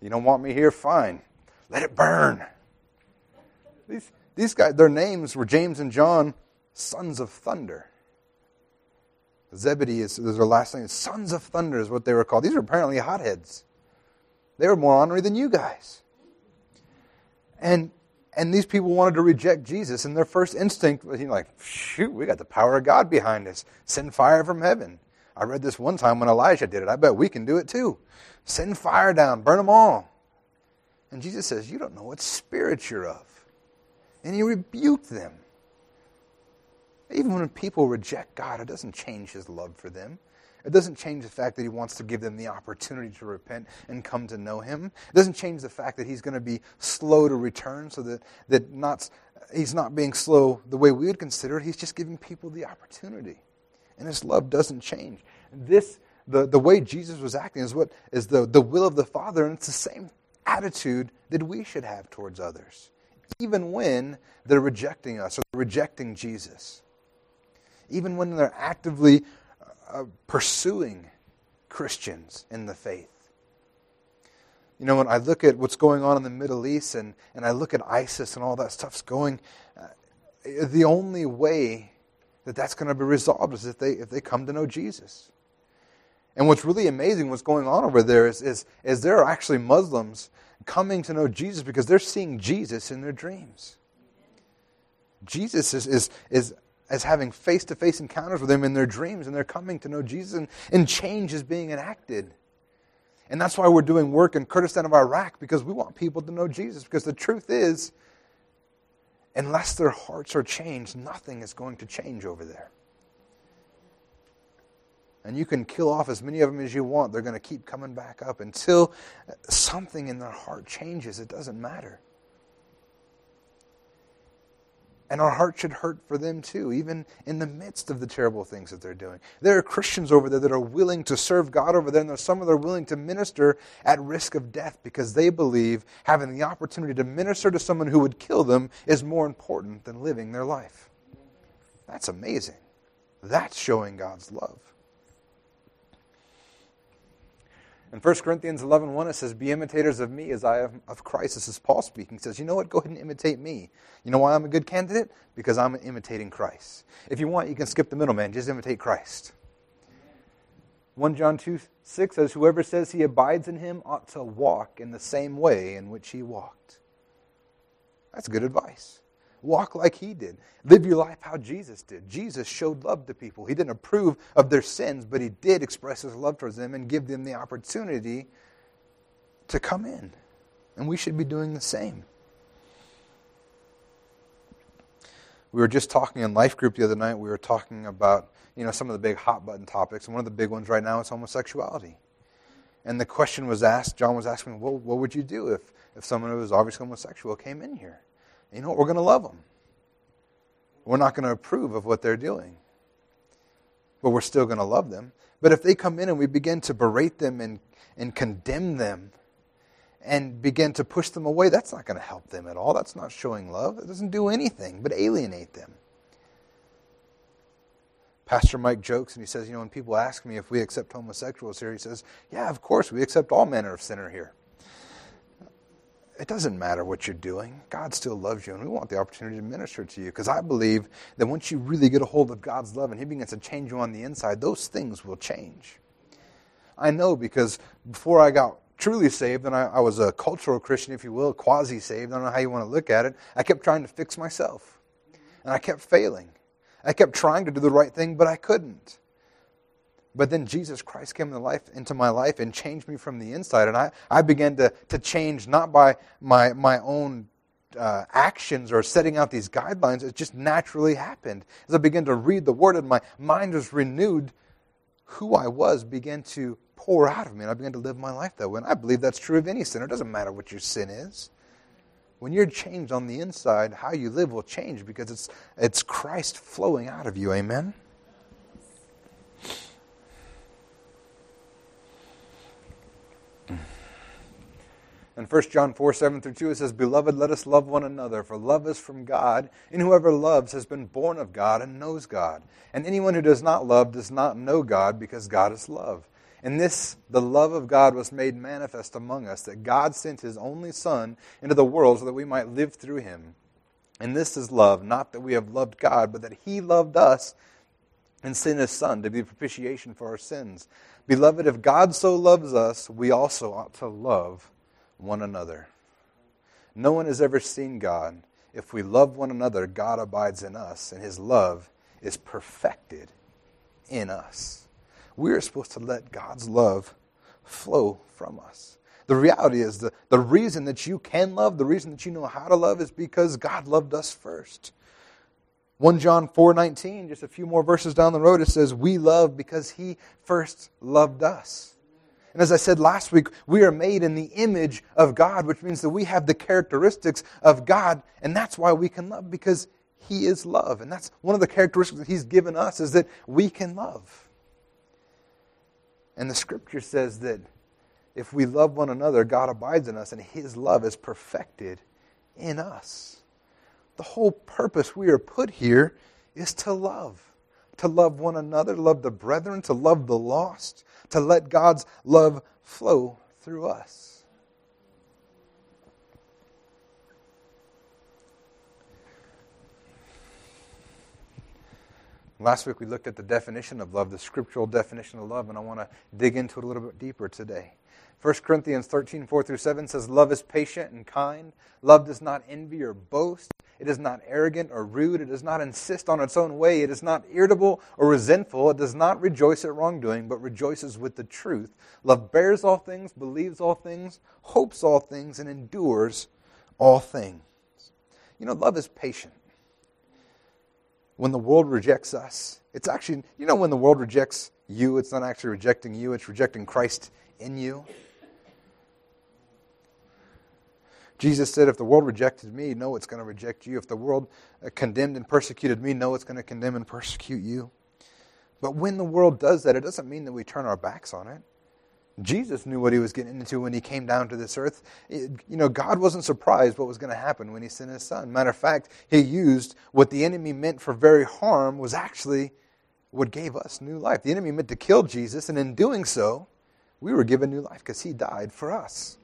You don't want me here? Fine. Let it burn. These, these guys, their names were James and John, sons of thunder. Zebedee is, is their last name. Sons of thunder is what they were called. These were apparently hotheads. They were more honorary than you guys. And and these people wanted to reject Jesus, and their first instinct was, you know, like, shoot, we got the power of God behind us. Send fire from heaven. I read this one time when Elijah did it. I bet we can do it too. Send fire down, burn them all. And Jesus says, You don't know what spirit you're of. And he rebuked them. Even when people reject God, it doesn't change his love for them. It doesn't change the fact that he wants to give them the opportunity to repent and come to know him. It doesn't change the fact that he's going to be slow to return so that, that not, he's not being slow the way we would consider it. He's just giving people the opportunity. And his love doesn't change. This the, the way Jesus was acting is what is the, the will of the Father, and it's the same attitude that we should have towards others, even when they're rejecting us or rejecting Jesus, even when they're actively uh, pursuing Christians in the faith. You know, when I look at what's going on in the Middle East and, and I look at ISIS and all that stuff's going, uh, the only way that that's going to be resolved is if they, if they come to know Jesus. And what's really amazing, what's going on over there, is, is, is there are actually Muslims coming to know Jesus because they're seeing Jesus in their dreams. Jesus is, is, is, is having face to face encounters with them in their dreams, and they're coming to know Jesus, and, and change is being enacted. And that's why we're doing work in Kurdistan of Iraq, because we want people to know Jesus. Because the truth is, unless their hearts are changed, nothing is going to change over there. And you can kill off as many of them as you want. They're going to keep coming back up until something in their heart changes. It doesn't matter. And our heart should hurt for them too, even in the midst of the terrible things that they're doing. There are Christians over there that are willing to serve God over there, and there's some that are willing to minister at risk of death because they believe having the opportunity to minister to someone who would kill them is more important than living their life. That's amazing. That's showing God's love. In 1 Corinthians 11 1, it says, Be imitators of me as I am of Christ. This is Paul speaking. He says, You know what? Go ahead and imitate me. You know why I'm a good candidate? Because I'm imitating Christ. If you want, you can skip the middleman. Just imitate Christ. 1 John 2 6 says, Whoever says he abides in him ought to walk in the same way in which he walked. That's good advice. Walk like he did. Live your life how Jesus did. Jesus showed love to people. He didn't approve of their sins, but he did express his love towards them and give them the opportunity to come in. And we should be doing the same. We were just talking in life group the other night. We were talking about you know some of the big hot button topics, and one of the big ones right now is homosexuality. And the question was asked. John was asking, "Well, what would you do if if someone who was obviously homosexual came in here?" You know what? We're going to love them. We're not going to approve of what they're doing, but we're still going to love them. But if they come in and we begin to berate them and, and condemn them and begin to push them away, that's not going to help them at all. That's not showing love. It doesn't do anything but alienate them. Pastor Mike jokes and he says, You know, when people ask me if we accept homosexuals here, he says, Yeah, of course, we accept all manner of sinner here it doesn't matter what you're doing. God still loves you, and we want the opportunity to minister to you because I believe that once you really get a hold of God's love and He begins to change you on the inside, those things will change. I know because before I got truly saved, and I, I was a cultural Christian, if you will, quasi saved, I don't know how you want to look at it, I kept trying to fix myself. And I kept failing. I kept trying to do the right thing, but I couldn't. But then Jesus Christ came into, life, into my life and changed me from the inside. And I, I began to, to change not by my, my own uh, actions or setting out these guidelines. It just naturally happened. As I began to read the Word and my mind was renewed, who I was began to pour out of me, and I began to live my life that way. And I believe that's true of any sinner. It doesn't matter what your sin is. When you're changed on the inside, how you live will change because it's, it's Christ flowing out of you. Amen? In 1 John 4 7 through 2, it says, Beloved, let us love one another, for love is from God, and whoever loves has been born of God and knows God. And anyone who does not love does not know God, because God is love. And this, the love of God, was made manifest among us, that God sent his only Son into the world so that we might live through him. And this is love, not that we have loved God, but that he loved us and sent his Son to be the propitiation for our sins. Beloved, if God so loves us, we also ought to love one another. No one has ever seen God. If we love one another, God abides in us, and his love is perfected in us. We are supposed to let God's love flow from us. The reality is the, the reason that you can love, the reason that you know how to love is because God loved us first. 1 John 4:19, just a few more verses down the road, it says, "We love because he first loved us." And as I said last week, we are made in the image of God, which means that we have the characteristics of God, and that's why we can love, because He is love. And that's one of the characteristics that He's given us, is that we can love. And the scripture says that if we love one another, God abides in us, and His love is perfected in us. The whole purpose we are put here is to love. To love one another, love the brethren, to love the lost, to let God's love flow through us. Last week we looked at the definition of love, the scriptural definition of love, and I want to dig into it a little bit deeper today. 1 Corinthians 13, 4 through 7 says, Love is patient and kind. Love does not envy or boast. It is not arrogant or rude. It does not insist on its own way. It is not irritable or resentful. It does not rejoice at wrongdoing, but rejoices with the truth. Love bears all things, believes all things, hopes all things, and endures all things. You know, love is patient. When the world rejects us, it's actually, you know, when the world rejects you, it's not actually rejecting you, it's rejecting Christ in you. Jesus said, If the world rejected me, know it's going to reject you. If the world uh, condemned and persecuted me, know it's going to condemn and persecute you. But when the world does that, it doesn't mean that we turn our backs on it. Jesus knew what he was getting into when he came down to this earth. It, you know, God wasn't surprised what was going to happen when he sent his son. Matter of fact, he used what the enemy meant for very harm was actually what gave us new life. The enemy meant to kill Jesus, and in doing so, we were given new life because he died for us.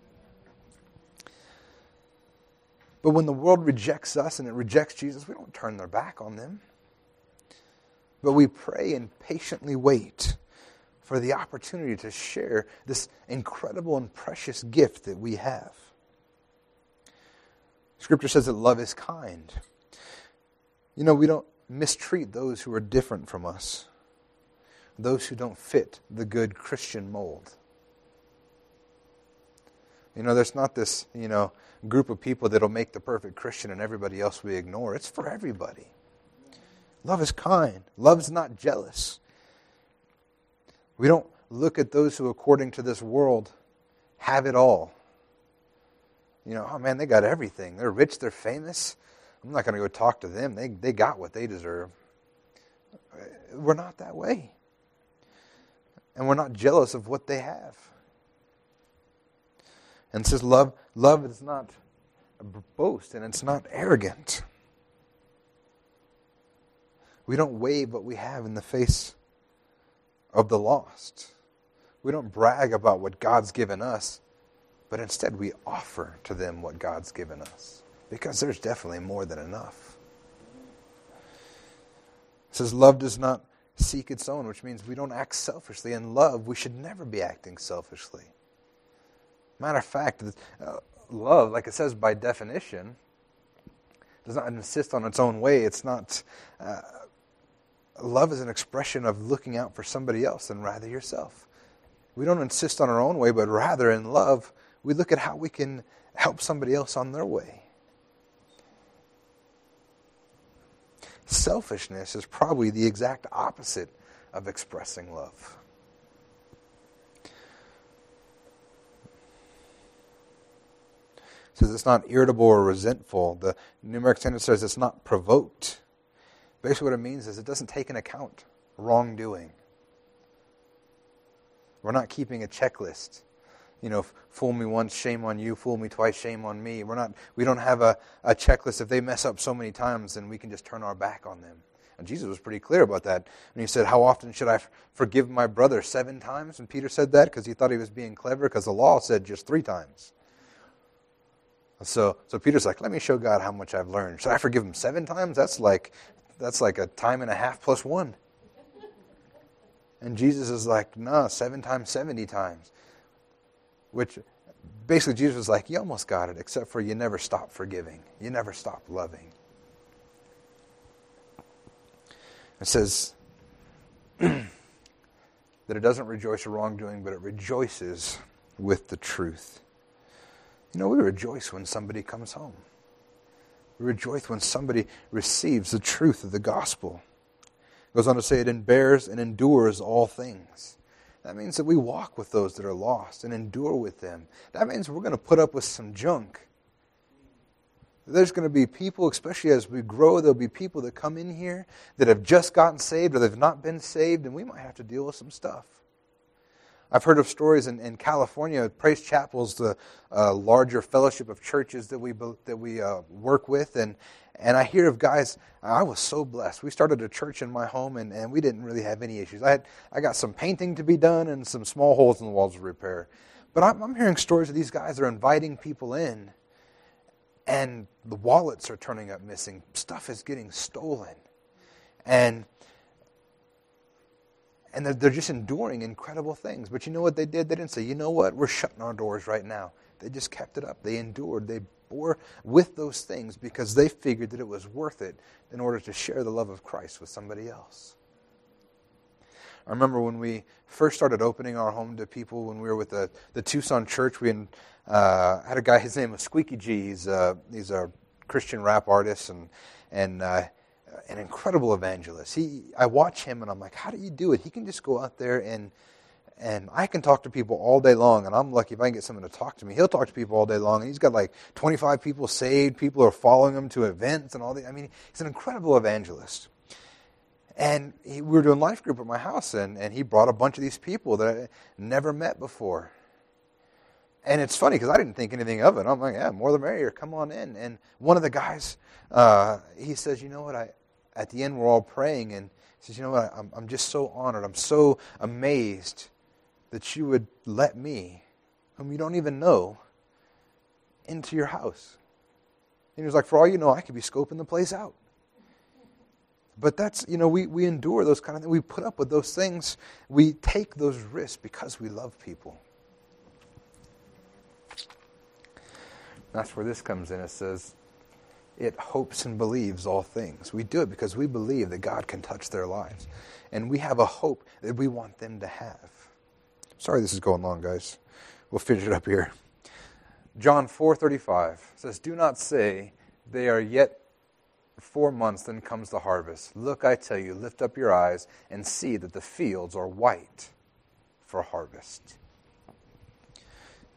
But when the world rejects us and it rejects Jesus, we don't turn their back on them. But we pray and patiently wait for the opportunity to share this incredible and precious gift that we have. Scripture says that love is kind. You know, we don't mistreat those who are different from us, those who don't fit the good Christian mold. You know, there's not this, you know, group of people that'll make the perfect Christian and everybody else we ignore. It's for everybody. Love is kind. Love's not jealous. We don't look at those who, according to this world, have it all. You know, oh man, they got everything. They're rich, they're famous. I'm not going to go talk to them. They, they got what they deserve. We're not that way. And we're not jealous of what they have. And says love love is not a boast and it's not arrogant. We don't wave what we have in the face of the lost. We don't brag about what God's given us, but instead we offer to them what God's given us because there's definitely more than enough. It says love does not seek its own, which means we don't act selfishly. In love, we should never be acting selfishly. Matter of fact, uh, love, like it says by definition, does not insist on its own way. It's not. Uh, love is an expression of looking out for somebody else and rather yourself. We don't insist on our own way, but rather in love, we look at how we can help somebody else on their way. Selfishness is probably the exact opposite of expressing love. Says it's not irritable or resentful. The New American Standard says it's not provoked. Basically, what it means is it doesn't take into account wrongdoing. We're not keeping a checklist. You know, fool me once, shame on you. Fool me twice, shame on me. We're not. We don't have a, a checklist. If they mess up so many times, then we can just turn our back on them. And Jesus was pretty clear about that. And he said, How often should I forgive my brother? Seven times? And Peter said that because he thought he was being clever because the law said just three times. So, so Peter's like, Let me show God how much I've learned. Should I forgive him seven times? That's like, that's like a time and a half plus one. And Jesus is like, No, seven times, 70 times. Which basically Jesus was like, You almost got it, except for you never stop forgiving, you never stop loving. It says that it doesn't rejoice in wrongdoing, but it rejoices with the truth. You know, we rejoice when somebody comes home. We rejoice when somebody receives the truth of the gospel. It goes on to say it bears and endures all things. That means that we walk with those that are lost and endure with them. That means we're going to put up with some junk there's going to be people, especially as we grow, there'll be people that come in here that have just gotten saved or they've not been saved, and we might have to deal with some stuff. I've heard of stories in, in California. Praise Chapel's the uh, larger fellowship of churches that we that we uh, work with, and and I hear of guys. I was so blessed. We started a church in my home, and, and we didn't really have any issues. I had I got some painting to be done and some small holes in the walls to repair, but I'm, I'm hearing stories of these guys are inviting people in and the wallets are turning up missing. Stuff is getting stolen. And and they're, they're just enduring incredible things. But you know what they did? They didn't say, you know what, we're shutting our doors right now. They just kept it up. They endured. They bore with those things because they figured that it was worth it in order to share the love of Christ with somebody else. I remember when we first started opening our home to people when we were with the, the Tucson church, we uh, had a guy, his name was Squeaky G. He's, uh, he's a Christian rap artist and, and uh, an incredible evangelist. He, I watch him and I'm like, how do you do it? He can just go out there and, and I can talk to people all day long. And I'm lucky if I can get someone to talk to me. He'll talk to people all day long. And he's got like 25 people saved. People are following him to events and all that. I mean, he's an incredible evangelist. And he, we were doing life group at my house, and, and he brought a bunch of these people that I never met before. And it's funny because I didn't think anything of it. I'm like, yeah, more the merrier. Come on in. And one of the guys, uh, he says, you know what? I at the end we're all praying, and he says, you know what? I'm, I'm just so honored. I'm so amazed that you would let me, whom you don't even know, into your house. And he was like, for all you know, I could be scoping the place out. But that's, you know, we, we endure those kind of things. We put up with those things. We take those risks because we love people. That's where this comes in. It says, it hopes and believes all things. We do it because we believe that God can touch their lives. And we have a hope that we want them to have. Sorry this is going long, guys. We'll finish it up here. John 4:35 says, "Do not say they are yet 4 months then comes the harvest. Look, I tell you, lift up your eyes and see that the fields are white for harvest."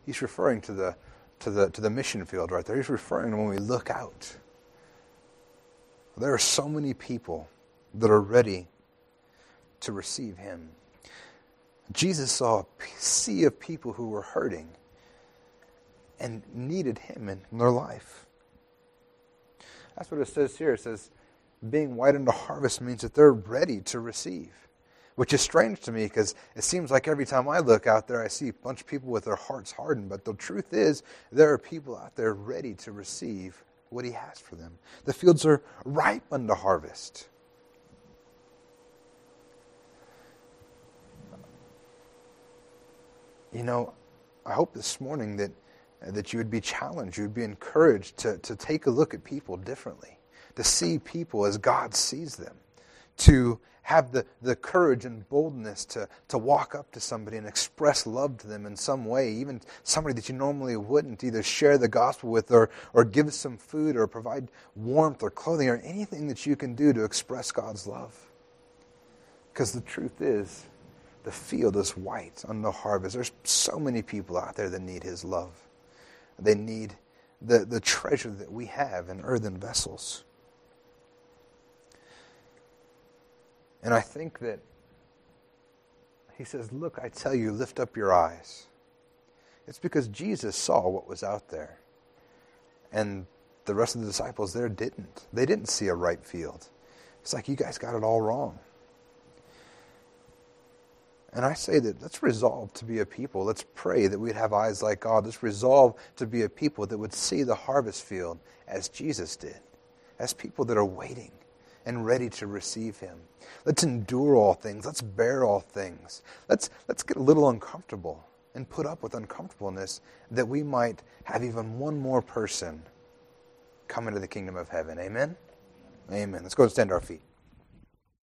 He's referring to the to the, to the mission field right there. He's referring to when we look out. There are so many people that are ready to receive him. Jesus saw a sea of people who were hurting and needed him in their life. That's what it says here. It says, being white unto harvest means that they're ready to receive which is strange to me because it seems like every time I look out there, I see a bunch of people with their hearts hardened. But the truth is, there are people out there ready to receive what He has for them. The fields are ripe unto harvest. You know, I hope this morning that, that you would be challenged, you would be encouraged to, to take a look at people differently, to see people as God sees them, to have the, the courage and boldness to, to walk up to somebody and express love to them in some way, even somebody that you normally wouldn't, either share the gospel with or, or give some food or provide warmth or clothing or anything that you can do to express God's love. Because the truth is, the field is white on the harvest. There's so many people out there that need His love. They need the, the treasure that we have in earthen vessels. And I think that he says, Look, I tell you, lift up your eyes. It's because Jesus saw what was out there. And the rest of the disciples there didn't. They didn't see a ripe field. It's like, you guys got it all wrong. And I say that let's resolve to be a people. Let's pray that we'd have eyes like God. Let's resolve to be a people that would see the harvest field as Jesus did, as people that are waiting and ready to receive Him. Let's endure all things. Let's bear all things. Let's, let's get a little uncomfortable and put up with uncomfortableness that we might have even one more person come into the kingdom of heaven. Amen? Amen. Let's go and stand our feet.